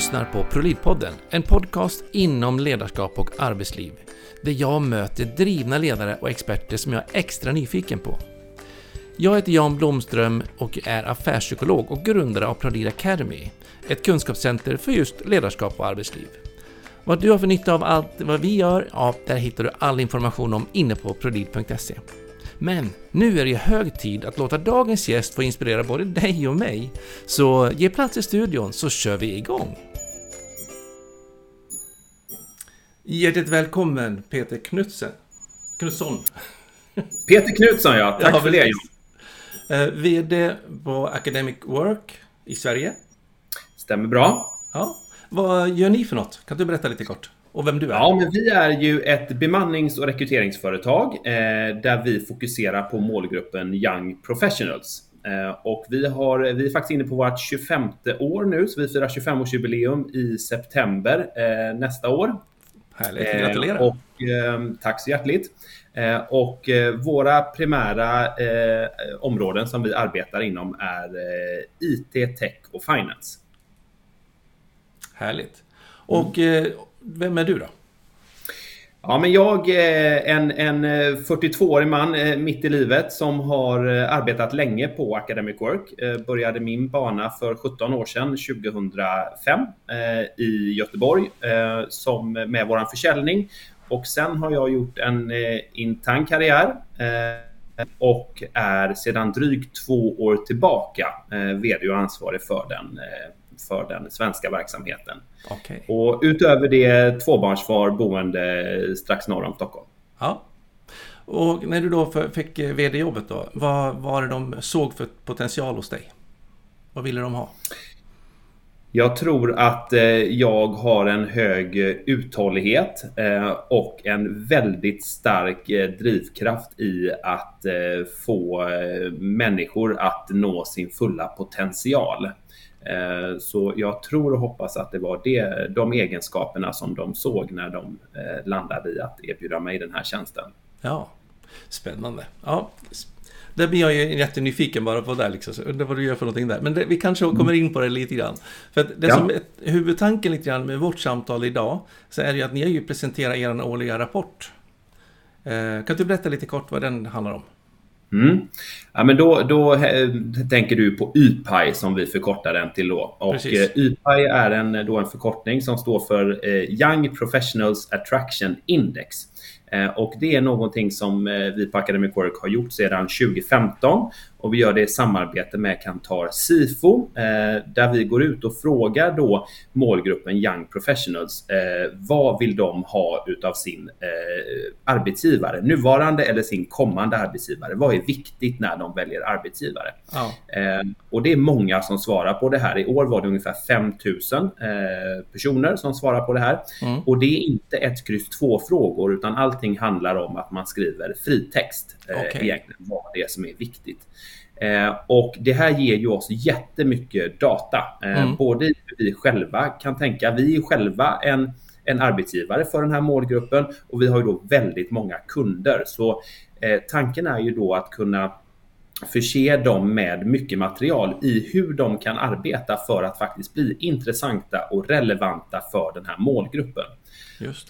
lyssnar på ProLead-podden, en podcast inom ledarskap och arbetsliv, där jag möter drivna ledare och experter som jag är extra nyfiken på. Jag heter Jan Blomström och är affärspsykolog och grundare av Proliv Academy, ett kunskapscenter för just ledarskap och arbetsliv. Vad du har för nytta av allt vad vi gör, ja, där hittar du all information om inne på prolid.se. Men nu är det hög tid att låta dagens gäst få inspirera både dig och mig. Så ge plats i studion så kör vi igång! Hjärtligt välkommen Peter Knutsen. Knutsson. Peter Knutsson ja, tack ja, för det eh, VD på Academic Work i Sverige. Stämmer bra. Ja. Vad gör ni för något? Kan du berätta lite kort? och vem du är? Ja, men vi är ju ett bemannings och rekryteringsföretag eh, där vi fokuserar på målgruppen Young Professionals. Eh, och vi, har, vi är faktiskt inne på vårt 25 år nu, så vi firar 25-årsjubileum i september eh, nästa år. Härligt, eh, gratulerar! och, ehm, tack så hjärtligt! Eh, och eh, våra primära områden som vi arbetar inom är IT, tech och finance. Härligt! Och mm vem är du då? Ja, men jag är en, en eh, 42-årig man eh, mitt i livet som har arbetat länge på Academic Work. Började min bana för 17 år sedan, 2005, i Göteborg som med vår försäljning. Och sen har jag gjort en intern karriär och är sedan drygt två år tillbaka VD och ansvarig för den för den svenska verksamheten. Okay. Och utöver det tvåbarnsfar boende strax norr om Stockholm. Ja. Och när du då fick vd-jobbet då, vad var det de såg för potential hos dig? Vad ville de ha? Jag tror att eh, jag har en hög uthållighet eh, och en väldigt stark eh, drivkraft i att få människor att nå sin fulla potential. Eh, så jag tror och hoppas att det var det, de egenskaperna som de såg när de eh, landade i att erbjuda mig den här tjänsten. Ja, spännande. Ja, där blir jag ju jättenyfiken bara på det liksom. Undrar vad du gör för någonting där. Men det, vi kanske kommer in på det lite grann. För det ja. som är huvudtanken lite grann med vårt samtal idag, så är det ju att ni har ju presenterat er årliga rapport. Eh, kan du berätta lite kort vad den handlar om? Mm. Ja, men då, då äh, tänker du på YPI som vi förkortar den till då. Och Precis. Eh, är en, då en förkortning som står för eh, Young Professionals Attraction Index. Eh, och det är någonting som eh, vi på Academic Work har gjort sedan 2015 och vi gör det i samarbete med Kantar Sifo eh, där vi går ut och frågar då målgruppen Young Professionals vad vill de ha utav sin arbetsgivare, nuvarande eller sin kommande arbetsgivare. Vad är viktigt när de väljer arbetsgivare? Ja. Och det är många som svarar på det här. I år var det ungefär 5000 personer som svarar på det här mm. och det är inte ett kryss två frågor utan allt allting handlar om att man skriver fritext. Eh, okay. egentligen vad det är som är viktigt. Eh, och det här ger ju oss jättemycket data. Eh, mm. Både hur vi själva kan tänka. Vi är själva en, en arbetsgivare för den här målgruppen och vi har ju då väldigt många kunder. Så eh, tanken är ju då att kunna förse dem med mycket material i hur de kan arbeta för att faktiskt bli intressanta och relevanta för den här målgruppen.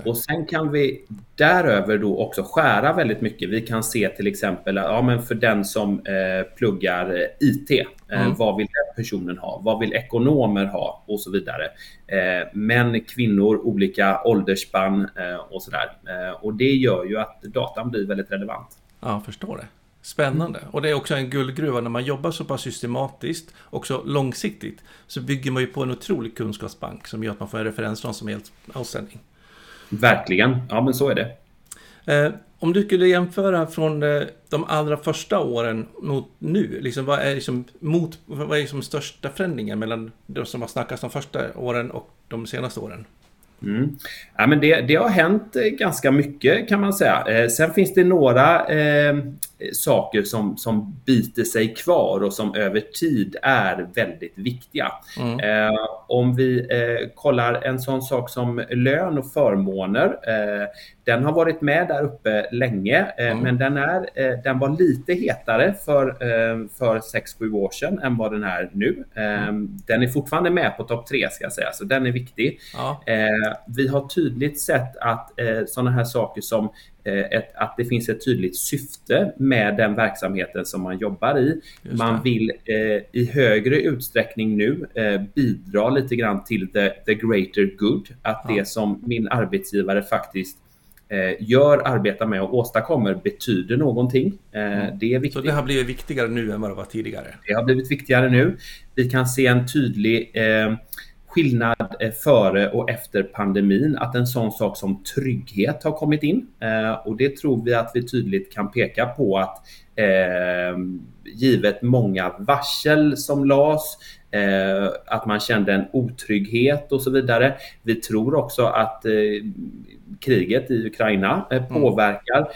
Och sen kan vi däröver då också skära väldigt mycket. Vi kan se till exempel, ja men för den som eh, pluggar IT, eh, mm. vad vill den personen ha? Vad vill ekonomer ha? Och så vidare. Eh, män, kvinnor, olika åldersspann eh, och sådär. Eh, och det gör ju att datan blir väldigt relevant. Ja, jag förstår det. Spännande. Och det är också en guldgruva när man jobbar så pass systematiskt, också långsiktigt, så bygger man ju på en otrolig kunskapsbank som gör att man får en referensram som är helt outstanding. Verkligen, ja men så är det. Eh, om du skulle jämföra från eh, de allra första åren mot nu, liksom, vad är liksom, mot, vad är liksom största förändringen mellan de som har snackats de första åren och de senaste åren? Mm. Ja, men det, det, har hänt eh, ganska mycket kan man säga. Eh, sen finns det några eh, saker som, som biter sig kvar och som över tid är väldigt viktiga. Mm. Eh, om vi eh, kollar en sån sak som lön och förmåner. Eh, den har varit med där uppe länge, eh, mm. men den, är, eh, den var lite hetare för, eh, för 6-7 år sedan än vad den är nu. Mm. Den är fortfarande med på topp 3 ska jag säga, så den är viktig. Ja. Vi har tydligt sett att sådana här saker som ett, att det finns ett tydligt syfte med den verksamheten som man jobbar i. Man vill eh, i högre utsträckning nu eh, bidra lite grann till the, the greater good. Att ja. det som min arbetsgivare faktiskt eh, gör, arbetar med och åstadkommer betyder någonting. Eh, mm. Det är viktigt. Så det har blivit viktigare nu än vad det var tidigare? Det har blivit viktigare nu. Vi kan se en tydlig eh, skillnad eh, före och efter pandemin, att en sån sak som trygghet har kommit in. Eh, och det tror vi att vi tydligt kan peka på att eh, givet många varsel som lades, att man kände en otrygghet och så vidare. Vi tror också att kriget i Ukraina mm. påverkar.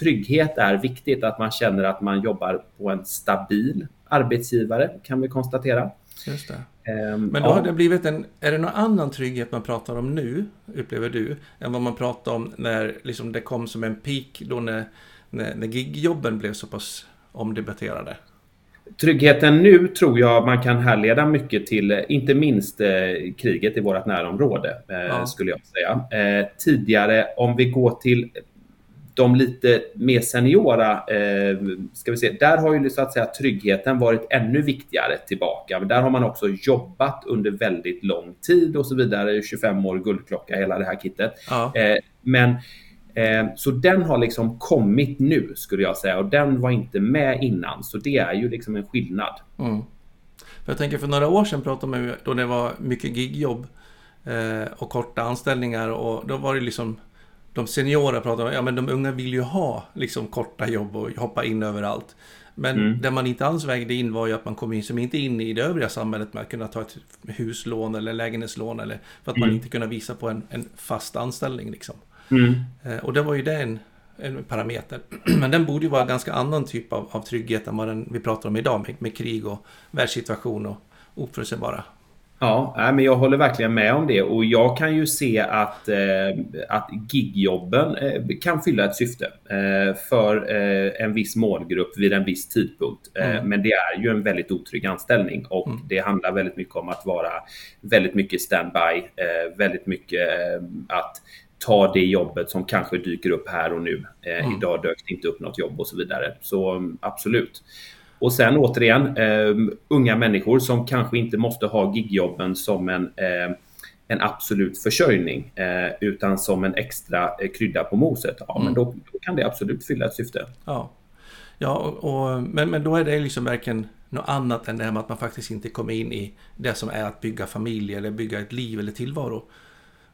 Trygghet är viktigt, att man känner att man jobbar på en stabil arbetsgivare kan vi konstatera. Just det. Um, Men då har det blivit en, är det någon annan trygghet man pratar om nu, upplever du, än vad man pratade om när liksom det kom som en peak då när, när, när gigjobben blev så pass omdebatterade? Tryggheten nu tror jag man kan härleda mycket till, inte minst eh, kriget i vårt närområde, eh, ja. skulle jag säga. Eh, tidigare, om vi går till de lite mer seniora, eh, ska vi se, där har ju så att säga tryggheten varit ännu viktigare tillbaka. Men där har man också jobbat under väldigt lång tid och så vidare, 25 år guldklocka, hela det här kittet. Ja. Eh, men eh, så den har liksom kommit nu skulle jag säga och den var inte med innan. Så det är ju liksom en skillnad. Mm. Jag tänker för några år sedan pratade man då det var mycket gigjobb eh, och korta anställningar och då var det liksom de seniora pratar om, ja men de unga vill ju ha liksom korta jobb och hoppa in överallt. Men mm. det man inte alls vägde in var ju att man kom in som inte in i det övriga samhället med att kunna ta ett huslån eller lägenhetslån eller för att mm. man inte kunde visa på en, en fast anställning liksom. Mm. Eh, och det var ju det en, en parameter. Men den borde ju vara en ganska annan typ av, av trygghet än vad den, vi pratar om idag med, med krig och världssituation och oförutsägbara Ja, men jag håller verkligen med om det och jag kan ju se att, eh, att gigjobben eh, kan fylla ett syfte eh, för en viss målgrupp vid en viss tidpunkt. Mm. Men det är ju en väldigt otrygg anställning och mm. det handlar väldigt mycket om att vara väldigt mycket standby, väldigt mycket att ta det jobbet som kanske dyker upp här och nu. Mm. Idag dök det inte upp något jobb och så vidare. Så absolut. Och sen återigen, eh, unga människor som kanske inte måste ha gigjobben som en, eh, en absolut försörjning, eh, utan som en extra eh, krydda på moset. Ja, mm. men då, då, kan det absolut fylla ett syfte. Ja, ja och, och, men, men då är det liksom verkligen något annat än det här med att man faktiskt inte kommer in i det som är att bygga familj eller bygga ett liv eller tillvaro.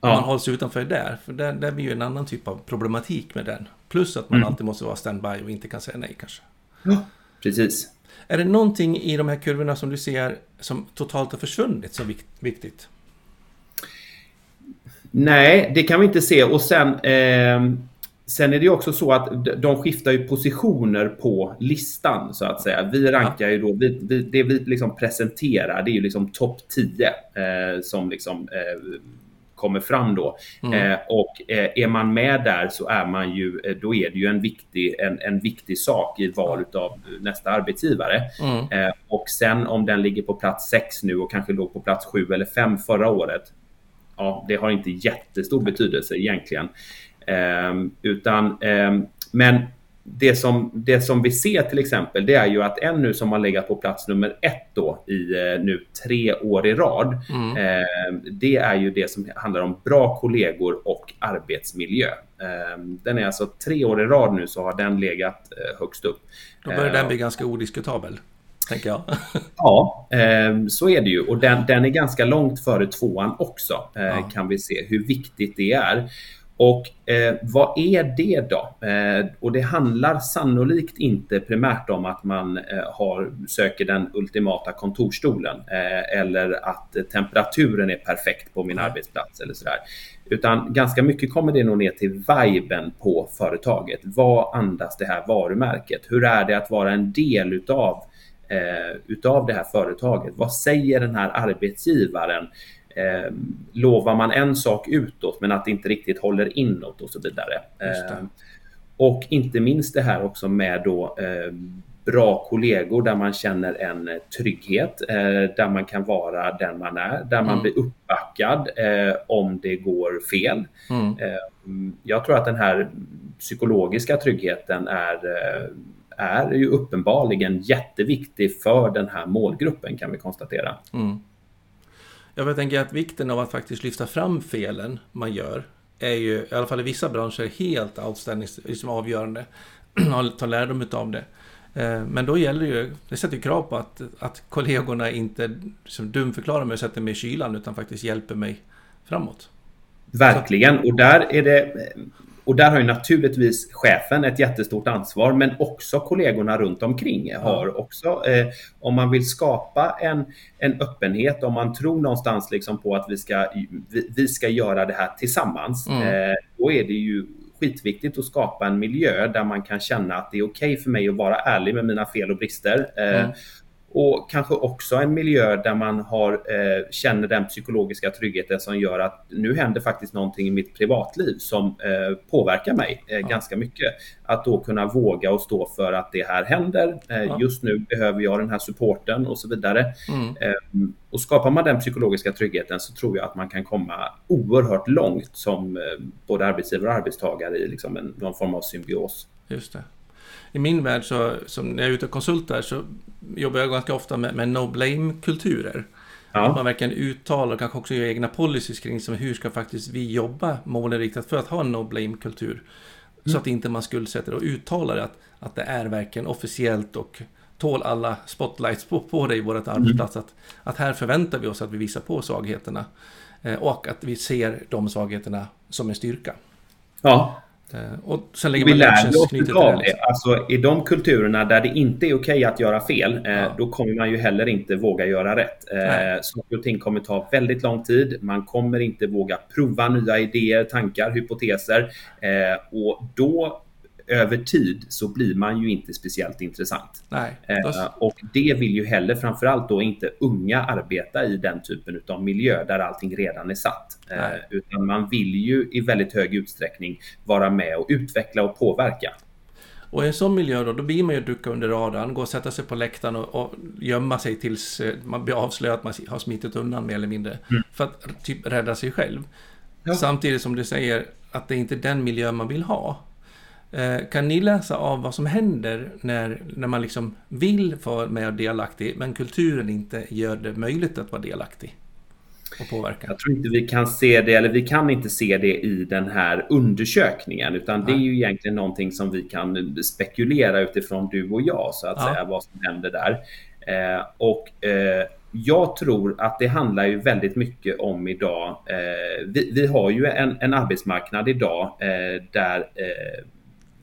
Ja. Man hålls utanför där, för det, det blir ju en annan typ av problematik med den. Plus att man mm. alltid måste vara standby och inte kan säga nej kanske. Ja, precis. Är det någonting i de här kurvorna som du ser som totalt har försvunnit som viktigt? Nej, det kan vi inte se. Och sen, eh, sen är det också så att de skiftar ju positioner på listan så att säga. Vi rankar ju då, vi, vi, det vi liksom presenterar det är ju liksom topp 10 eh, som liksom eh, kommer fram då. Mm. Eh, och eh, är man med där så är man ju, eh, då är det ju en viktig, en, en viktig sak i val av nästa arbetsgivare. Mm. Eh, och sen om den ligger på plats 6 nu och kanske låg på plats 7 eller 5 förra året. Ja, det har inte jättestor betydelse egentligen. Ehm, utan, ehm, men det som, det som vi ser till exempel, det är ju att en nu som har legat på plats nummer ett då i eh, nu tre år i rad, mm. eh, det är ju det som handlar om bra kollegor och arbetsmiljö. Eh, den är alltså tre år i rad nu så har den legat eh, högst upp. Då börjar den bli ganska odiskutabel. Tänker jag. ja, eh, så är det ju. Och den, den är ganska långt före tvåan också, eh, ja. kan vi se hur viktigt det är. Och eh, vad är det då? Eh, och det handlar sannolikt inte primärt om att man eh, har, söker den ultimata kontorstolen eh, eller att temperaturen är perfekt på min arbetsplats eller sådär. Utan ganska mycket kommer det nog ner till viben på företaget. Vad andas det här varumärket? Hur är det att vara en del utav, eh, utav det här företaget? Vad säger den här arbetsgivaren? Eh, lovar man en sak utåt men att det inte riktigt håller inåt och så vidare. Eh, och inte minst det här också med då eh, bra kollegor där man känner en trygghet, eh, där man kan vara den man är, där man mm. blir uppbackad eh, om det går fel. Mm. Eh, jag tror att den här psykologiska tryggheten är är ju uppenbarligen jätteviktig för den här målgruppen kan vi konstatera. Mm. Jag tänker att vikten av att faktiskt lyfta fram felen man gör är ju, i alla fall i vissa branscher, helt liksom avgörande. Ta lärdom av det. Eh, men då gäller det ju, det sätter ju krav på att, att kollegorna inte liksom dumförklarar mig och sätter mig i kylan utan faktiskt hjälper mig framåt. Verkligen, och där är det och där har ju naturligtvis chefen ett jättestort ansvar, men också kollegorna runt omkring har också. Eh, om man vill skapa en, en öppenhet, om man tror någonstans liksom på att vi ska, vi, vi ska göra det här tillsammans, mm. eh, då är det ju skitviktigt att skapa en miljö där man kan känna att det är okej okay för mig att vara ärlig med mina fel och brister. Eh, mm. Och kanske också en miljö där man har, eh, känner den psykologiska tryggheten som gör att nu händer faktiskt någonting i mitt privatliv som eh, påverkar mig eh, ja. ganska mycket. Att då kunna våga och stå för att det här händer. Eh, ja. Just nu behöver jag den här supporten och så vidare. Mm. Ehm, och skapar man den psykologiska tryggheten så tror jag att man kan komma oerhört långt som eh, både arbetsgivare och arbetstagare i liksom en, någon form av symbios. Just det i min värld, så, som när jag är ute och konsultar, så jobbar jag ganska ofta med, med no-blame-kulturer. Ja. Att man verkligen uttalar och kanske också gör egna policies kring som hur ska faktiskt vi jobba målinriktat för att ha en no-blame-kultur. Mm. Så att inte man skuldsätter och uttalar att, att det är verkligen officiellt och tål alla spotlights på, på dig i vårt mm. arbetsplats. Att, att här förväntar vi oss att vi visar på svagheterna. Eh, och att vi ser de svagheterna som en styrka. Ja, och sen lägger vi lär oss av det. Alltså, I de kulturerna där det inte är okej okay att göra fel, eh, ja. då kommer man ju heller inte våga göra rätt. Eh, saker och ting kommer ta väldigt lång tid. Man kommer inte våga prova nya idéer, tankar, hypoteser. och då över tid så blir man ju inte speciellt intressant. Nej, eh, och det vill ju heller framförallt då inte unga arbeta i den typen av miljö där allting redan är satt. Eh, utan man vill ju i väldigt hög utsträckning vara med och utveckla och påverka. Och i en sån miljö då, då blir man ju ducka under radarn, gå och sätta sig på läktaren och, och gömma sig tills eh, man blir avslöjad att man har smitit undan mer eller mindre. Mm. För att typ rädda sig själv. Ja. Samtidigt som du säger att det är inte den miljö man vill ha. Eh, kan ni läsa av vad som händer när, när man liksom vill vara med och delaktig, men kulturen inte gör det möjligt att vara delaktig? Och påverka? Jag tror inte vi kan se det, eller vi kan inte se det i den här undersökningen, utan Nej. det är ju egentligen någonting som vi kan spekulera utifrån du och jag, så att ja. säga, vad som händer där. Eh, och eh, jag tror att det handlar ju väldigt mycket om idag. Eh, vi, vi, har ju en, en arbetsmarknad idag eh, där eh,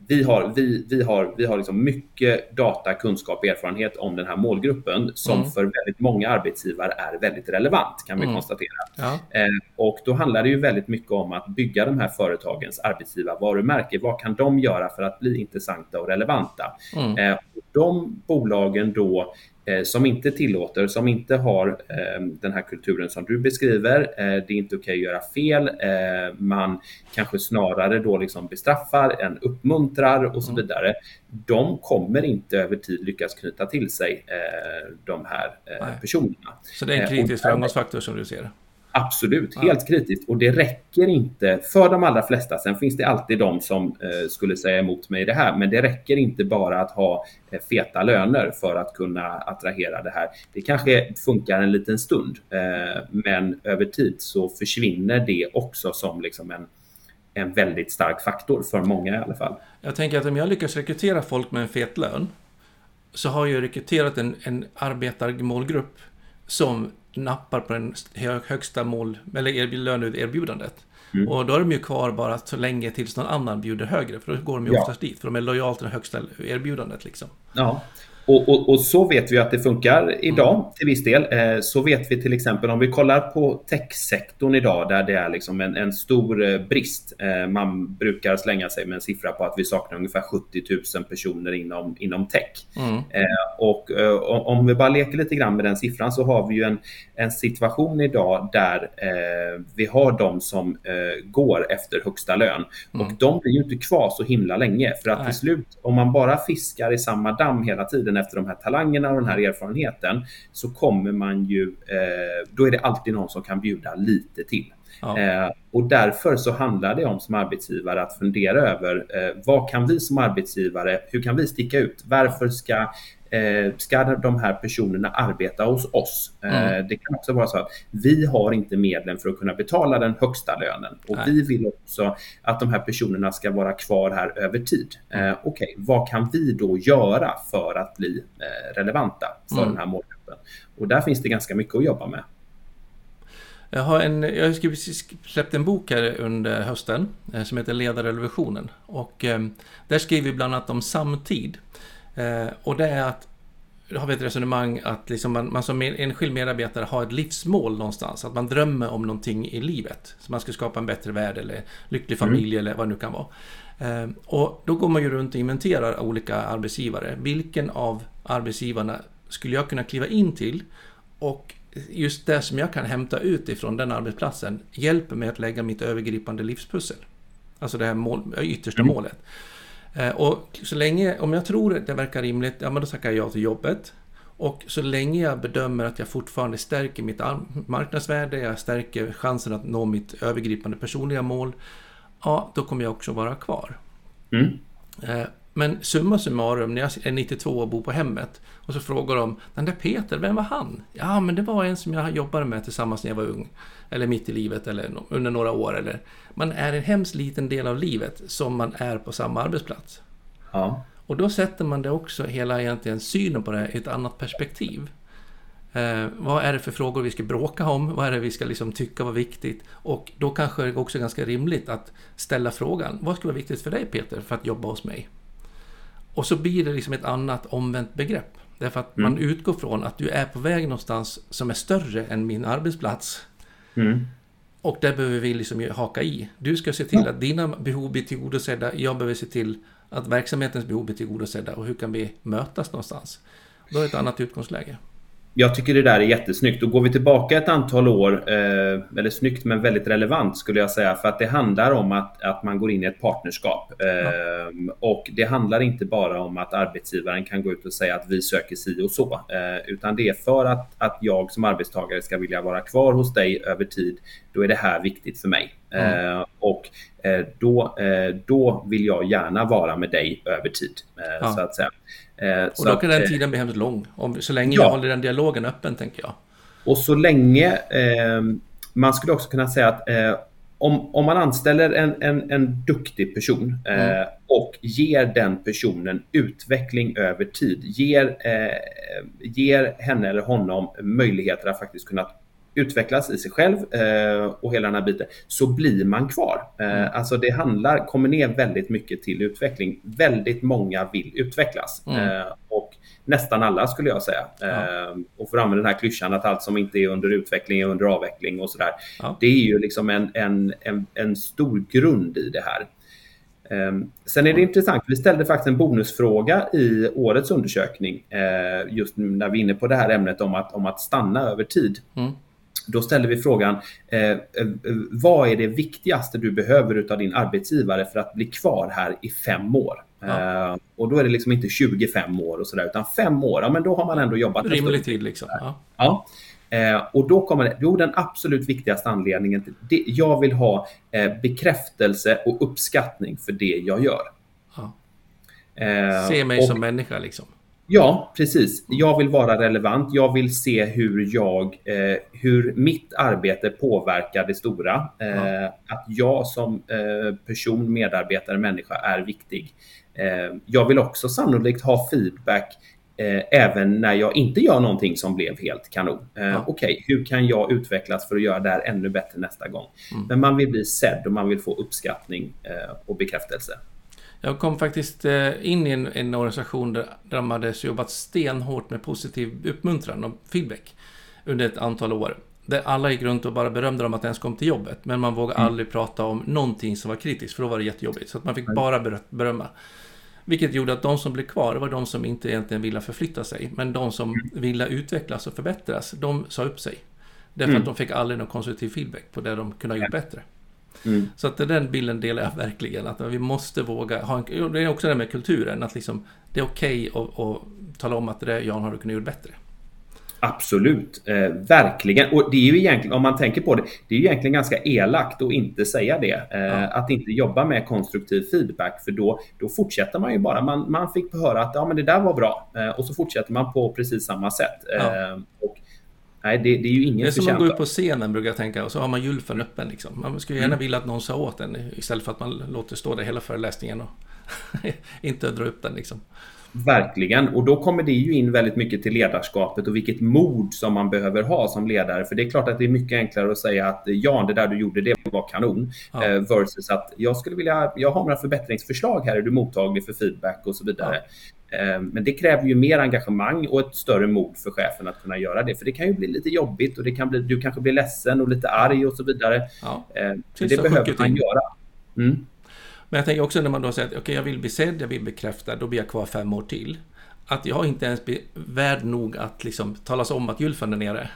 vi har, vi, vi har, vi har liksom mycket data, kunskap, erfarenhet om den här målgruppen som mm. för väldigt många arbetsgivare är väldigt relevant kan vi mm. konstatera. Ja. Eh, och då handlar det ju väldigt mycket om att bygga de här företagens arbetsgivarvarumärke. Vad kan de göra för att bli intressanta och relevanta? Mm. Eh, de bolagen då som inte tillåter, som inte har eh, den här kulturen som du beskriver. Eh, det är inte okej okay att göra fel. Man kanske snarare då liksom bestraffar än uppmuntrar och så mm. vidare. De kommer inte över tid lyckas knyta till sig de här personerna. Så det är en kritisk framgångsfaktor som du ser det? Absolut, helt ja. kritiskt. Och det räcker inte för de allra flesta. Sen finns det alltid de som eh, skulle säga emot mig i det här, men det räcker inte bara att ha eh, feta löner för att kunna attrahera det här. Det kanske funkar en liten stund, eh, men över tid så försvinner det också som liksom en, en väldigt stark faktor för många i alla fall. Jag tänker att om jag lyckas rekrytera folk med en fet lön så har jag rekryterat en, en arbetarmålgrupp som nappar på den högsta mål, eller löneerbjudandet. Mm. Och då är de ju kvar bara så länge tills någon annan bjuder högre, för då går de ju ja. oftast dit, för de är lojala till det högsta erbjudandet. Liksom. Ja, och, och, och, så vet vi att det funkar idag mm. till viss del. Eh, så vet vi till exempel om vi kollar på techsektorn idag där det är liksom en, en stor eh, brist. Eh, man brukar slänga sig med en siffra på att vi saknar ungefär 70 000 personer inom, inom tech. Mm. Och om vi bara leker lite grann med den siffran så har vi ju en, en situation idag där vi har de som går efter högsta lön. Mm. Och de blir ju inte kvar så himla länge för att Nej. till slut om man bara fiskar i samma damm hela tiden efter de här talangerna och den här erfarenheten så kommer man ju, eh, då är det alltid någon som kan bjuda lite till. Ja. Eh, och därför så handlar det om som arbetsgivare att fundera över eh, vad kan vi som arbetsgivare, hur kan vi sticka ut? Varför ska Eh, ska de här personerna arbeta hos oss? Eh, mm. Det kan också vara så att vi har inte medlen för att kunna betala den högsta lönen och Nej. vi vill också att de här personerna ska vara kvar här över tid. Mm. Okej, okay, vad kan vi då göra för att bli relevanta för mm. den här målgruppen? Och där finns det ganska mycket att jobba med. Jag har, en, jag har släppt en bok här under hösten som heter Ledarrevolutionen. Och eh, där skriver vi bland annat om samtid. Eh, och det är att har vi ett resonemang att liksom man, man som enskild medarbetare har ett livsmål någonstans. Att man drömmer om någonting i livet. Så man ska skapa en bättre värld eller lycklig mm. familj mm. eller vad det nu kan vara. Eh, och då går man ju runt och inventerar olika arbetsgivare. Vilken av arbetsgivarna skulle jag kunna kliva in till? Och just det som jag kan hämta ut ifrån den arbetsplatsen hjälper mig att lägga mitt övergripande livspussel. Alltså det här mål, yttersta mm. målet. Eh, och så länge, om jag tror att det verkar rimligt, ja men då tackar jag ja till jobbet. Och så länge jag bedömer att jag fortfarande stärker mitt marknadsvärde, jag stärker chansen att nå mitt övergripande personliga mål, ja, då kommer jag också vara kvar. Mm. Eh, men summa summarum, när jag är 92 och bor på hemmet och så frågar de, den där Peter, vem var han? Ja, men det var en som jag jobbade med tillsammans när jag var ung. Eller mitt i livet eller under några år. Eller, man är en hemskt liten del av livet som man är på samma arbetsplats. Ja. Och då sätter man det också, hela egentligen synen på det i ett annat perspektiv. Eh, vad är det för frågor vi ska bråka om? Vad är det vi ska liksom tycka var viktigt? Och då kanske det också är ganska rimligt att ställa frågan, vad ska vara viktigt för dig Peter för att jobba hos mig? Och så blir det liksom ett annat omvänt begrepp. Därför att mm. man utgår från att du är på väg någonstans som är större än min arbetsplats. Mm. Och där behöver vi liksom haka i. Du ska se till att dina behov blir tillgodosedda. Jag behöver se till att verksamhetens behov blir tillgodosedda. Och hur kan vi mötas någonstans? Då är det ett annat utgångsläge jag tycker det där är jättesnyggt. Och går vi tillbaka ett antal år, eh, eller snyggt men väldigt relevant skulle jag säga, för att det handlar om att, att man går in i ett partnerskap. Eh, ja. Och det handlar inte bara om att arbetsgivaren kan gå ut och säga att vi söker si och så, eh, utan det är för att, att jag som arbetstagare ska vilja vara kvar hos dig över tid. Då är det här viktigt för mig. Mm. och eh, då, eh, då vill jag gärna vara med dig över tid, ja. så att säga. Eh, och då kan den eh, tiden bli hemskt lång, om, så länge ja. jag håller den dialogen öppen, tänker jag. Och så länge, eh, man skulle också kunna säga att eh, om, om man anställer en, en, en duktig person eh, mm. och ger den personen utveckling över tid, ger, eh, ger henne eller honom möjligheter att faktiskt kunna utvecklas i sig själv eh, och hela den här biten, så blir man kvar. Eh, mm. Alltså det handlar, kommer ner väldigt mycket till utveckling. Väldigt många vill utvecklas. Mm. Eh, och nästan alla skulle jag säga. Ja. och för att använda den här klyschan att allt som inte är under utveckling är under avveckling och sådär. Ja. Det är ju liksom en, en, en, en stor grund i det här. Um, sen är det intressant, vi ställde faktiskt en bonusfråga i årets undersökning, just nu när vi är inne på det här ämnet om att, om att stanna över tid. Mm. Då ställer vi frågan, eh, eh, vad är det viktigaste du behöver av din arbetsgivare för att bli kvar här i fem år? Ja. Eh, och då är det liksom inte 25 år och sådär, utan fem år, ja men då har man ändå jobbat. Rimlig tid liksom. Ja. ja. Eh, och då kommer det, jo, den absolut viktigaste anledningen till det, jag vill ha eh, bekräftelse och uppskattning för det jag gör. Ja. Eh, Se mig och, som människa liksom. Ja, precis. Jag vill vara relevant. Jag vill se hur, jag, eh, hur mitt arbete påverkar det stora. Eh, ja. Att jag som eh, person, medarbetare, människa är viktig. Eh, jag vill också sannolikt ha feedback eh, även när jag inte gör någonting som blev helt kanon. Eh, ja. Okej, okay, hur kan jag utvecklas för att göra det här ännu bättre nästa gång? Mm. Men man vill bli sedd och man vill få uppskattning eh, och bekräftelse. Jag kom faktiskt eh, in i en, en organisation där, där de hade jobbat stenhårt med positiv uppmuntran och feedback under ett antal år. Där alla gick runt och bara berömde dem att de ens kom till jobbet. Men man vågade mm. aldrig prata om någonting som var kritiskt, för då var det jättejobbigt. Så att man fick bara berömma. Vilket gjorde att de som blev kvar var de som inte egentligen ville förflytta sig. Men de som mm. ville utvecklas och förbättras, de sa upp sig. Därför mm. att de fick aldrig någon konstruktiv feedback på det de kunde ha gjort bättre. Mm. Så att den bilden delar jag verkligen. Att vi måste våga ha en, Det är också det med kulturen. Att liksom, det är okej okay att, att tala om att det där Jan har du kunnat göra bättre. Absolut, eh, verkligen. Och det är ju egentligen, om man tänker på det, det är ju egentligen ganska elakt att inte säga det. Eh, ja. Att inte jobba med konstruktiv feedback, för då, då fortsätter man ju bara. Man, man fick höra att ja, men det där var bra eh, och så fortsätter man på precis samma sätt. Ja. Nej, det, det, är ju ingen Det är som att gå ut på scenen brukar jag tänka och så har man gylfen öppen. Liksom. Man skulle gärna mm. vilja att någon sa åt den istället för att man låter stå där hela föreläsningen och inte dra upp den. Liksom. Verkligen, och då kommer det ju in väldigt mycket till ledarskapet och vilket mod som man behöver ha som ledare. För det är klart att det är mycket enklare att säga att ja, det där du gjorde, det var kanon. Ja. Eh, versus att jag skulle vilja, jag har några förbättringsförslag här, är du mottaglig för feedback och så vidare. Ja. Eh, men det kräver ju mer engagemang och ett större mod för chefen att kunna göra det. För det kan ju bli lite jobbigt och det kan bli, du kanske blir ledsen och lite arg och så vidare. Ja. Eh, det behöver man göra. Mm. Men jag tänker också när man då säger att okay, jag vill bli sedd, jag vill bekräfta, då blir jag kvar fem år till. Att jag inte ens blir värd nog att liksom talas om att Gylfen är nere.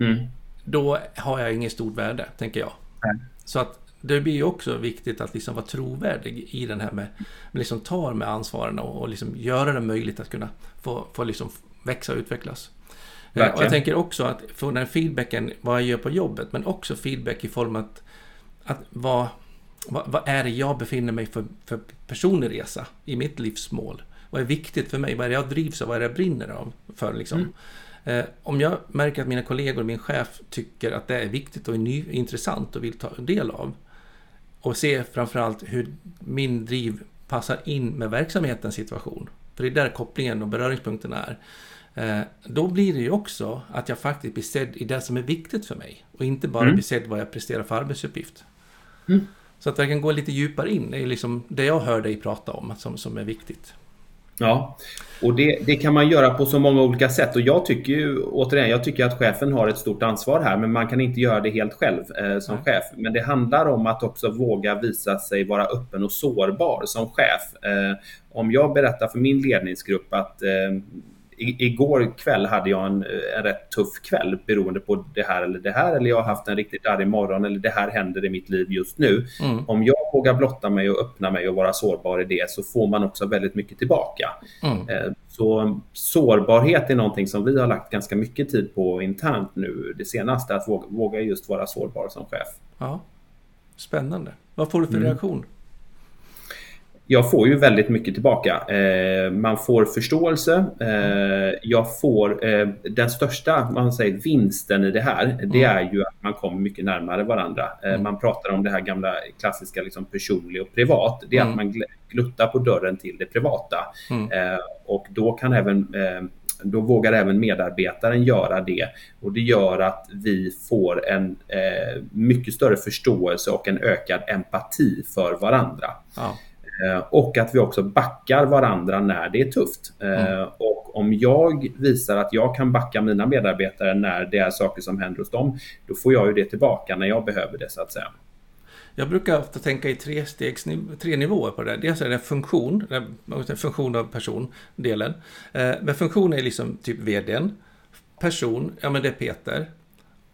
Mm. Då har jag inget stort värde, tänker jag. Mm. Så att det blir ju också viktigt att liksom vara trovärdig i den här med, med liksom tar med ansvaren och, och liksom göra det möjligt att kunna få, få liksom växa och utvecklas. Verkligen. Och jag tänker också att få den feedbacken, vad jag gör på jobbet, men också feedback i form av att, att vara vad, vad, är det jag befinner mig för, för personlig resa i mitt livsmål? Vad är viktigt för mig? Vad är det jag drivs av? Vad är det jag brinner av? För, liksom? Mm. Eh, om jag märker att mina kollegor och min chef tycker att det är viktigt och är ny, intressant och vill ta del av och se framförallt hur min driv passar in med verksamhetens situation. För det är där kopplingen och beröringspunkten är. Eh, då blir det ju också att jag faktiskt blir sedd i det som är viktigt för mig och inte bara mm. blir sedd vad jag presterar för arbetsuppgift. Mm. Så att jag kan gå lite djupare in i liksom det jag hör dig prata om som, som är viktigt. Ja, och det, det, kan man göra på så många olika sätt och jag tycker ju återigen, jag tycker att chefen har ett stort ansvar här, men man kan inte göra det helt själv eh, som chef. Men det handlar om att också våga visa sig vara öppen och sårbar som chef. Eh, om jag berättar för min ledningsgrupp att eh, igår kväll hade jag en, en rätt tuff kväll beroende på det här eller det här. Eller jag har haft en riktigt arg morgon eller det här händer i mitt liv just nu. Mm. Om jag vågar blotta mig och öppna mig och vara sårbar i det så får man också väldigt mycket tillbaka. Mm. Eh, så sårbarhet är någonting som vi har lagt ganska mycket tid på internt nu det senaste. Att våga, våga just vara sårbar som chef. Ja. Spännande. Vad får du för mm. reaktion? Jag får ju väldigt mycket tillbaka. Eh, man får förståelse. Eh, jag får eh, den största man säger, vinsten i det här. Det mm. är ju att man kommer mycket närmare varandra. Mm. Man pratar om det här gamla klassiska liksom, personlig och privat. Det är mm. att man gluttar på dörren till det privata. Mm. Och då kan även då vågar även medarbetaren göra det och det gör att vi får en mycket större förståelse och en ökad empati för varandra. Ja. Eh, och att vi också backar varandra när det är tufft. Eh, mm. Och om jag visar att jag kan backa mina medarbetare när det är saker som händer hos dem, då får jag ju det tillbaka när jag behöver det så att säga. Jag brukar ofta tänka i tre, stegs, tre nivåer på det. Dels är det funktion, funktion av person-delen. Eh, men funktion är liksom typ vdn. Person, ja men det är Peter.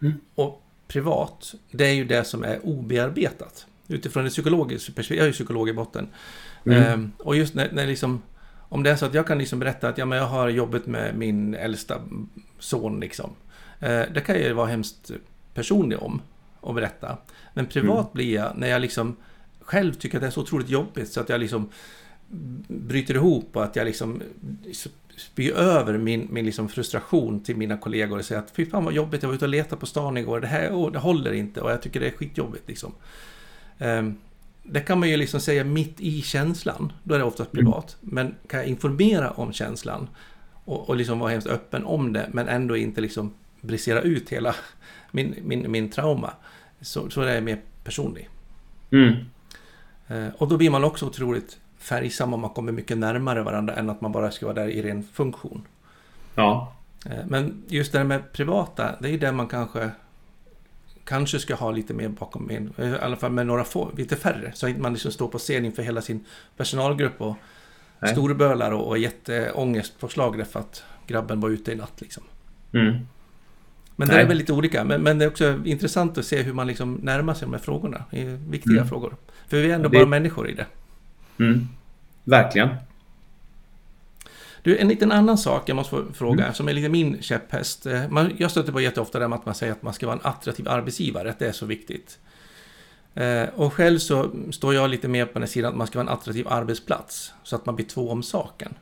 Mm. Och privat, det är ju det som är obearbetat utifrån ett psykologiskt perspektiv. Jag är ju psykolog i botten. Mm. Ehm, och just när, när liksom, om det är så att jag kan liksom berätta att ja, men jag har jobbat med min äldsta son. Liksom. Ehm, det kan jag ju vara hemskt personlig om och berätta. Men privat mm. blir jag när jag liksom själv tycker att det är så otroligt jobbigt så att jag liksom bryter ihop och att jag liksom spyr över min, min liksom frustration till mina kollegor och säger att fy fan vad jobbigt, jag var ute och letade på stan igår, det här oh, det håller inte och jag tycker det är skitjobbigt. Liksom. Ehm, det kan man ju liksom säga mitt i känslan, då är det oftast mm. privat. Men kan jag informera om känslan och, och liksom vara hemskt öppen om det men ändå inte liksom brisera ut hela min, min, min trauma. Så, så är jag mer personlig. Mm. Eh, och då blir man också otroligt färgsam om man kommer mycket närmare varandra än att man bara ska vara där i ren funktion. Ja. Eh, men just det här med privata, det är där man kanske kanske ska ha lite mer bakom en, i alla fall med några få, lite färre, så att man liksom står på scen inför hela sin personalgrupp och Nej. storbölar och, och jätteångest på slag därför att grabben var ute i natt liksom. Mm. Men det är väl lite olika, men, men, det är också intressant att se hur man liksom närmar sig de här frågorna. Viktiga mm. frågor. För vi är ändå det... bara människor i det. Mm. Verkligen. Du, en liten annan sak jag måste fråga, mm. som är lite min käpphäst. Eh, man, jag stöter på jätteofta det med att man säger att man ska vara en attraktiv arbetsgivare, att det är så viktigt. Eh, och själv så står jag lite mer på den sidan att man ska vara en attraktiv arbetsplats, så att man blir två om saken.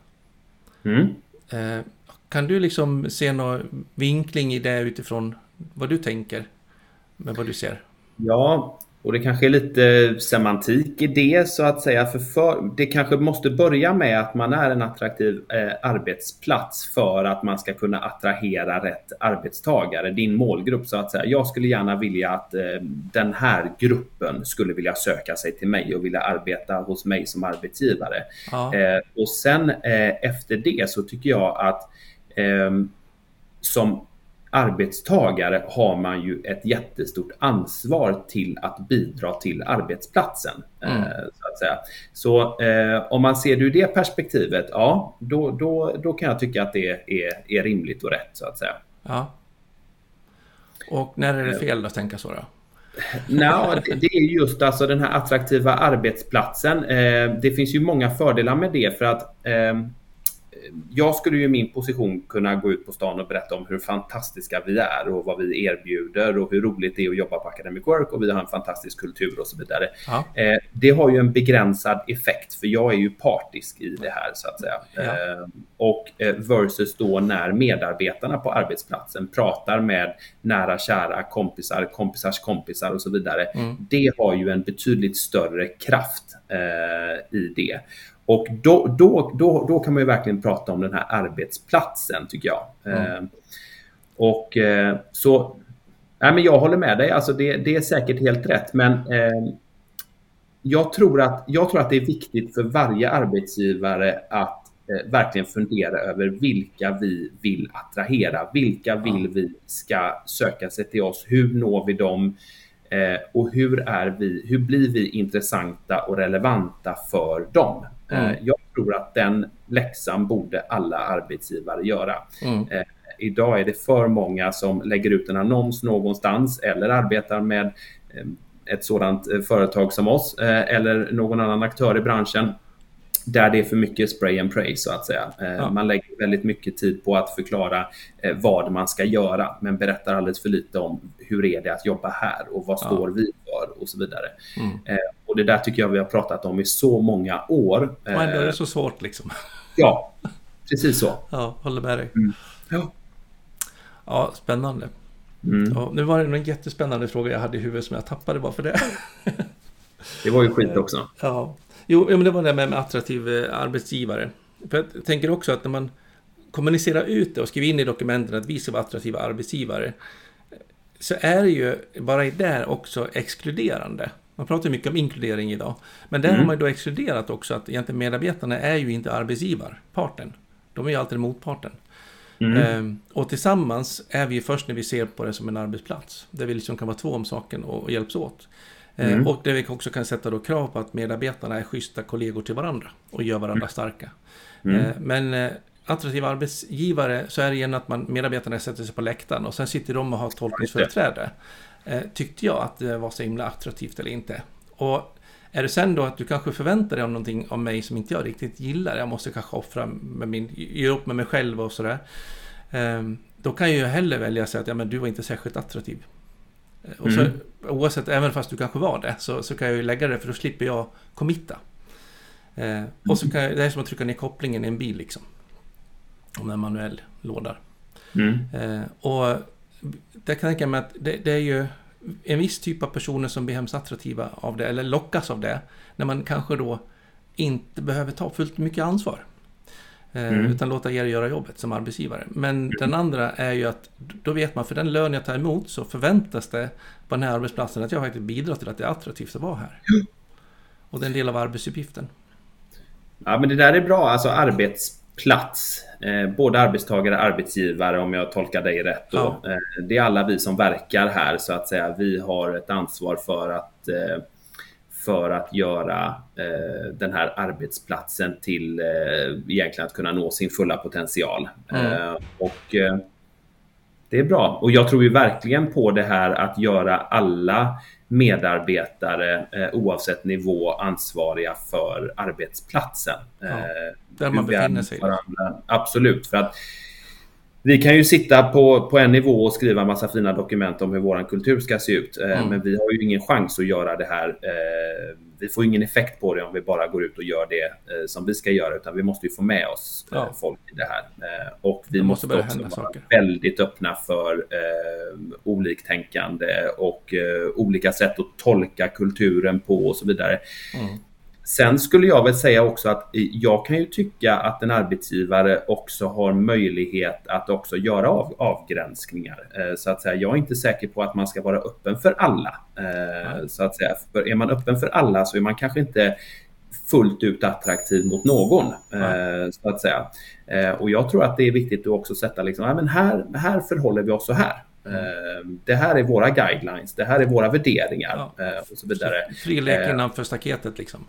Mm. Eh, kan du liksom se någon vinkling i det utifrån vad du tänker med vad du ser? Ja, och det kanske är lite semantik i det så att säga. För, för det kanske måste börja med att man är en attraktiv eh, arbetsplats för att man ska kunna attrahera rätt arbetstagare, din målgrupp så att säga. Jag skulle gärna vilja att eh, den här gruppen skulle vilja söka sig till mig och vilja arbeta hos mig som arbetsgivare. Ja. Eh, och sen eh, efter det så tycker jag att ehm, som arbetstagare har man ju ett jättestort ansvar till att bidra till arbetsplatsen. Eh, mm. så att säga. Så eh, om man ser det ur det perspektivet, ja, då, då, då kan jag tycka att det är, är rimligt och rätt så att säga. Ja. Och när är det fel att tänka så då? Det, det är just alltså den här attraktiva arbetsplatsen. Eh, det finns ju många fördelar med det för att eh, jag skulle ju i min position kunna gå ut på stan och berätta om hur fantastiska vi är och vad vi erbjuder och hur roligt det är att jobba på Academic Work och vi har en fantastisk kultur och så vidare. Ja. Eh, det har ju en begränsad effekt för jag är ju partisk i det här så att säga. Ja. Eh, och eh, versus då när medarbetarna på arbetsplatsen pratar med nära kära kompisar, kompisars kompisar och så vidare. Mm. Det har ju en betydligt större kraft i det. Och då, då, då, då kan man ju verkligen prata om den här arbetsplatsen tycker jag. Mm. Och eh, så, nej men jag håller med dig, alltså det, det är säkert helt rätt men eh, jag, tror att, jag tror att det är viktigt för varje arbetsgivare att eh, verkligen fundera över vilka vi vill attrahera, vilka vill vi ska söka sig till oss, hur når vi dem? Eh, och hur, är vi, hur blir vi intressanta och relevanta för dem? Mm. Eh, jag tror att den läxan borde alla arbetsgivare göra. Mm. Eh, idag är det för många som lägger ut en annons någonstans eller arbetar med eh, ett sådant företag som oss eller någon annan aktör i branschen där det är för mycket spray and pray så att säga. Ja. Man lägger väldigt mycket tid på att förklara vad man ska göra men berättar alldeles för lite om hur är det att jobba här och vad står ja. vi för och så vidare. Mm. Och det där tycker jag vi har pratat om i så många år. Och ändå är det så svårt liksom. Ja, precis så. Ja, håller med dig. Mm. Ja. ja, spännande. Mm. Ja, nu var det en jättespännande fråga jag hade i huvudet som jag tappade bara för det. det var ju skit också. Ja, jo, men det var det med attraktiv eh, arbetsgivare. För jag tänker också att när man kommunicerar ut det och skriver in i dokumenten att vi ska vara attraktiva arbetsgivare så är det ju bara där också exkluderande. Man pratar mycket om inkludering idag. Men där mm. har man då exkluderat också att egentligen medarbetarna är ju inte arbetsgivarparten. De är ju alltid motparten. Mm. Ehm, och tillsammans är vi ju först när vi ser på det som en arbetsplats. Där vi liksom kan vara två om saken och, och hjälps åt. Ehm, mm. och där vi också kan sätta då krav på att medarbetarna är schyssta kollegor till varandra och gör varandra mm. starka. Mm. Ehm, men eh, attraktiva arbetsgivare så är det igen att man, medarbetarna sätter sig på läktaren och sen sitter de och har tolkningsföreträde. Eh, tyckte jag att det var så himla attraktivt eller inte. Och är det sen då att du kanske förväntar dig om någonting av mig som inte jag riktigt gillar, jag måste kanske offra med min, ge upp med mig själv och sådär. Då kan jag ju hellre välja att säga att ja, men du var inte särskilt attraktiv. Eh, och så, mm. Oavsett, även fast du kanske var det, så, så kan jag ju lägga det för då slipper jag committa. Eh, och så kan jag, det är som att trycka ner kopplingen i en bil liksom. Om en manuell låda. Mm. Eh, och det kan jag tänka mig att det, det, är ju en viss typ av personer som blir hemskt attraktiva av det, eller lockas av det, när man kanske då inte behöver ta fullt mycket ansvar. Mm. Utan låta er göra jobbet som arbetsgivare. Men mm. den andra är ju att då vet man för den lön jag tar emot så förväntas det på den här arbetsplatsen att jag faktiskt bidrar till att det är attraktivt att vara här. Mm. Och det är en del av arbetsuppgiften. Ja men det där är bra, alltså arbetsplats. Eh, både arbetstagare och arbetsgivare om jag tolkar dig rätt. Då. Ja. Eh, det är alla vi som verkar här så att säga. Vi har ett ansvar för att eh, för att göra eh, den här arbetsplatsen till eh, egentligen att kunna nå sin fulla potential. Mm. Eh, och eh, det är bra. Och jag tror ju verkligen på det här att göra alla medarbetare eh, oavsett nivå ansvariga för arbetsplatsen. Ja, eh, där man befinner sig. Absolut. För att vi kan ju sitta på, på en nivå och skriva massa fina dokument om hur vår kultur ska se ut. Eh, mm. Men vi har ju ingen chans att göra det här. Eh, vi får ingen effekt på det om vi bara går ut och gör det eh, som vi ska göra. Utan vi måste ju få med oss ja. folk i det här. Och vi det måste, måste också vara saker. väldigt öppna för oliktänkande och olika sätt att tolka kulturen på och så vidare. Mm. Sen skulle jag väl säga också att jag kan ju tycka att en arbetsgivare också har möjlighet att också göra av, avgränsningar. Eh, så att säga, jag är inte säker på att man ska vara öppen för alla. Mm. Så att säga, för är man öppen för alla så är man kanske inte fullt ut attraktiv mot någon. Mm. Så att säga. Och jag tror att det är viktigt att också sätta liksom, men här, här förhåller vi oss så här. Mm. Det här är våra guidelines, det här är våra värderingar ja. och så vidare. Fri lek innanför staketet liksom.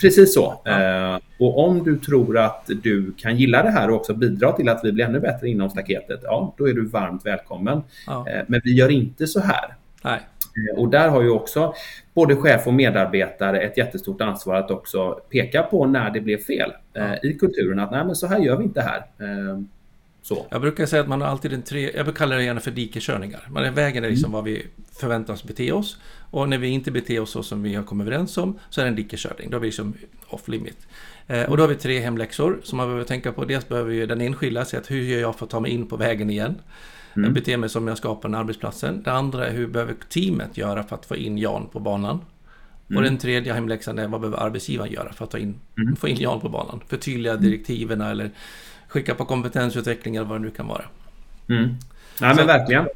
Precis så. Ja. Eh, och om du tror att du kan gilla det här och också bidra till att vi blir ännu bättre inom staketet, ja, då är du varmt välkommen. Ja. Eh, men vi gör inte så här. Nej. Eh, och där har ju också både chef och medarbetare ett jättestort ansvar att också peka på när det blev fel ja. i kulturen. Att nej, men så här gör vi inte här. Så. Jag brukar säga att man har alltid en tre, jag kallar det gärna för dikeskörningar. Man är vägen är liksom mm. vad vi förväntar oss bete oss. Och när vi inte beter oss så som vi har kommit överens om så är det en dikeskörning. Då är vi liksom off limit. Eh, och då har vi tre hemläxor som man behöver tänka på. Dels behöver ju den enskilda se att hur gör jag för att ta mig in på vägen igen? Mm. Jag beter mig som jag skapar den arbetsplatsen. Det andra är hur behöver teamet göra för att få in Jan på banan? Mm. Och den tredje hemläxan är vad behöver arbetsgivaren göra för att ta in, mm. få in Jan på banan? Förtydliga mm. direktiven eller skicka på kompetensutveckling eller vad det nu kan vara. Mm. Nej men verkligen.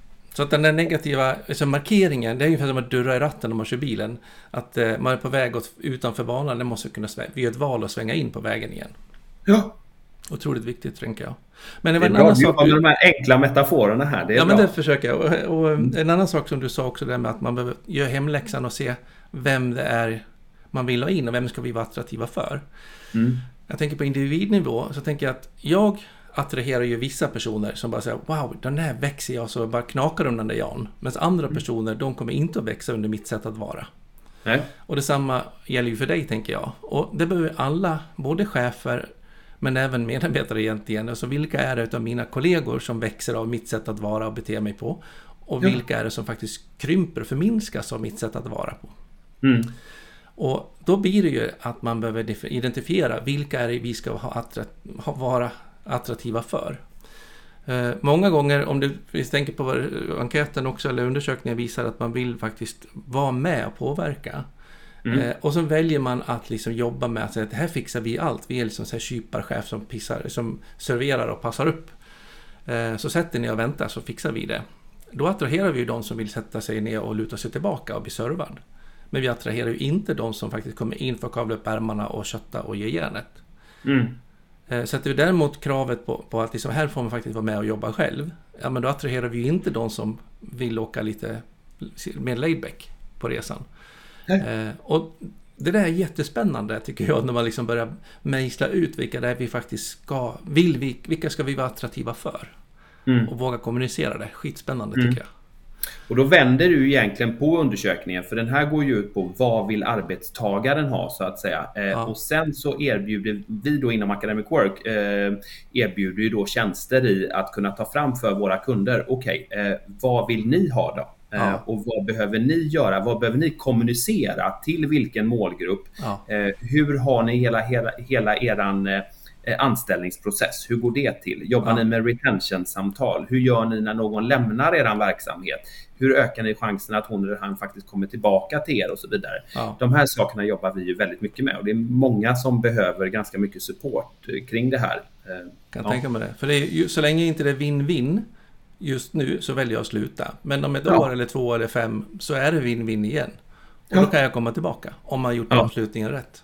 Så att den där negativa alltså markeringen, det är ungefär som att dörra i ratten när man kör bilen. Att eh, man är på väg åt, utanför banan, det måste kunna vi gör ett val att svänga in på vägen igen. Ja. Otroligt viktigt, tänker jag. Men det var det en annan sak... Du... med de här enkla metaforerna här. Det är ja, bra. men det försöker jag. Och, och, mm. en annan sak som du sa också, det med att man behöver göra hemläxan och se vem det är man vill ha in och vem ska vi vara attraktiva för. Mm. Jag tänker på individnivå, så tänker jag att jag attraherar ju vissa personer som bara säger Wow, den här växer jag så bara knakar om den där Jan. Medan andra mm. personer, de kommer inte att växa under mitt sätt att vara. Nej. Och detsamma gäller ju för dig, tänker jag. Och det behöver alla, både chefer men även medarbetare egentligen. Alltså vilka är det av mina kollegor som växer av mitt sätt att vara och bete mig på? Och vilka är det som faktiskt krymper och förminskas av mitt sätt att vara på? Mm. Och då blir det ju att man behöver identifiera vilka är det vi ska ha, ha vara attraktiva för. Eh, många gånger, om du tänker på vad enkäten också, eller undersökningen visar att man vill faktiskt vara med och påverka. Mm. Eh, och så väljer man att liksom jobba med att säga att det här fixar vi allt. Vi är liksom så här kyparchef som, pissar, som serverar och passar upp. Eh, så sätter ni och väntar så fixar vi det. Då attraherar vi ju de som vill sätta sig ner och luta sig tillbaka och bli servad. Men vi attraherar ju inte de som faktiskt kommer in för att kavla upp ärmarna och kötta och ge järnet. Mm. Eh, sätter vi däremot kravet på, på att liksom här får man faktiskt vara med och jobba själv, ja men då attraherar vi ju inte de som vill åka lite mer laidback på resan. Eh, och det där är jättespännande tycker jag när man liksom börjar mejsla ut vilka det är vi faktiskt ska, vill vi, vilka ska vi vara attraktiva för? Mm. Och våga kommunicera det, skitspännande mm. tycker jag. Och då vänder du egentligen på undersökningen för den här går ju ut på vad vill arbetstagaren ha så att säga. Eh, ja. Och sen så erbjuder vi då inom Academic Work eh, erbjuder ju då tjänster i att kunna ta fram för våra kunder. Okej, okay, eh, vad vill ni ha då? Eh, ja. Och vad behöver ni göra? Vad behöver ni kommunicera till vilken målgrupp? Ja. Eh, hur har ni hela, hela, hela eran anställningsprocess. Hur går det till? Jobbar ja. ni med retention-samtal? Hur gör ni när någon lämnar er verksamhet? Hur ökar ni chansen att hon eller han faktiskt kommer tillbaka till er och så vidare? Ja. De här sakerna jobbar vi ju väldigt mycket med och det är många som behöver ganska mycket support kring det här. kan ja. tänka mig det. För det är, så länge inte det är win-win just nu så väljer jag att sluta. Men om ett ja. år eller två eller fem så är det win-win igen. Och då kan jag komma tillbaka om man gjort ja. avslutningen rätt.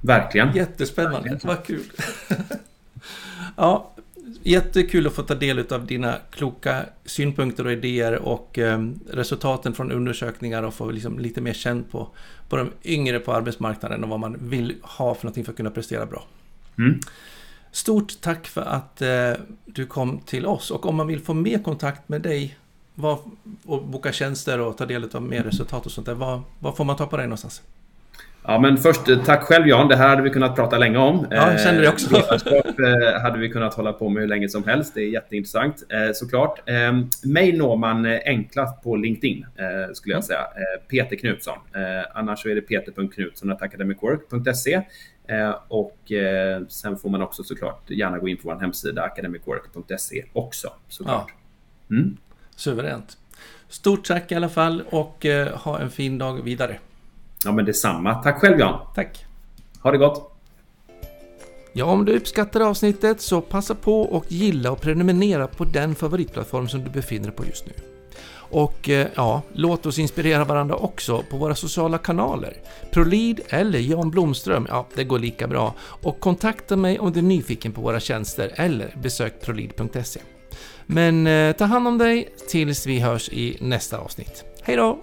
Verkligen. Jättespännande, Verkligen. vad kul. ja, jättekul att få ta del av dina kloka synpunkter och idéer och eh, resultaten från undersökningar och få liksom lite mer känn på, på de yngre på arbetsmarknaden och vad man vill ha för någonting för att kunna prestera bra. Mm. Stort tack för att eh, du kom till oss och om man vill få mer kontakt med dig vad, och boka tjänster och ta del av mer resultat och sånt där, vad, vad får man ta på dig någonstans? Ja, men först eh, tack själv Jan. Det här hade vi kunnat prata länge om. Ja, jag känner det också. Eh, hade vi kunnat hålla på med hur länge som helst. Det är jätteintressant såklart. Mig når man enklast på LinkedIn skulle jag säga. Peter Knutsson. Annars så är det peter.knutsson.academicwork.se och sen får man också såklart gärna gå in på vår hemsida academicwork.se också såklart. Ja. Mm. Suveränt. Stort tack i alla fall och ha en fin dag vidare. Ja, men detsamma. Tack själv Jan. Tack. Ha det gott. Ja, om du uppskattar avsnittet så passa på och gilla och prenumerera på den favoritplattform som du befinner dig på just nu. Och eh, ja, låt oss inspirera varandra också på våra sociala kanaler. Prolid eller Jan Blomström, ja det går lika bra. Och kontakta mig om du är nyfiken på våra tjänster eller besök prolid.se. Men eh, ta hand om dig tills vi hörs i nästa avsnitt. Hej då!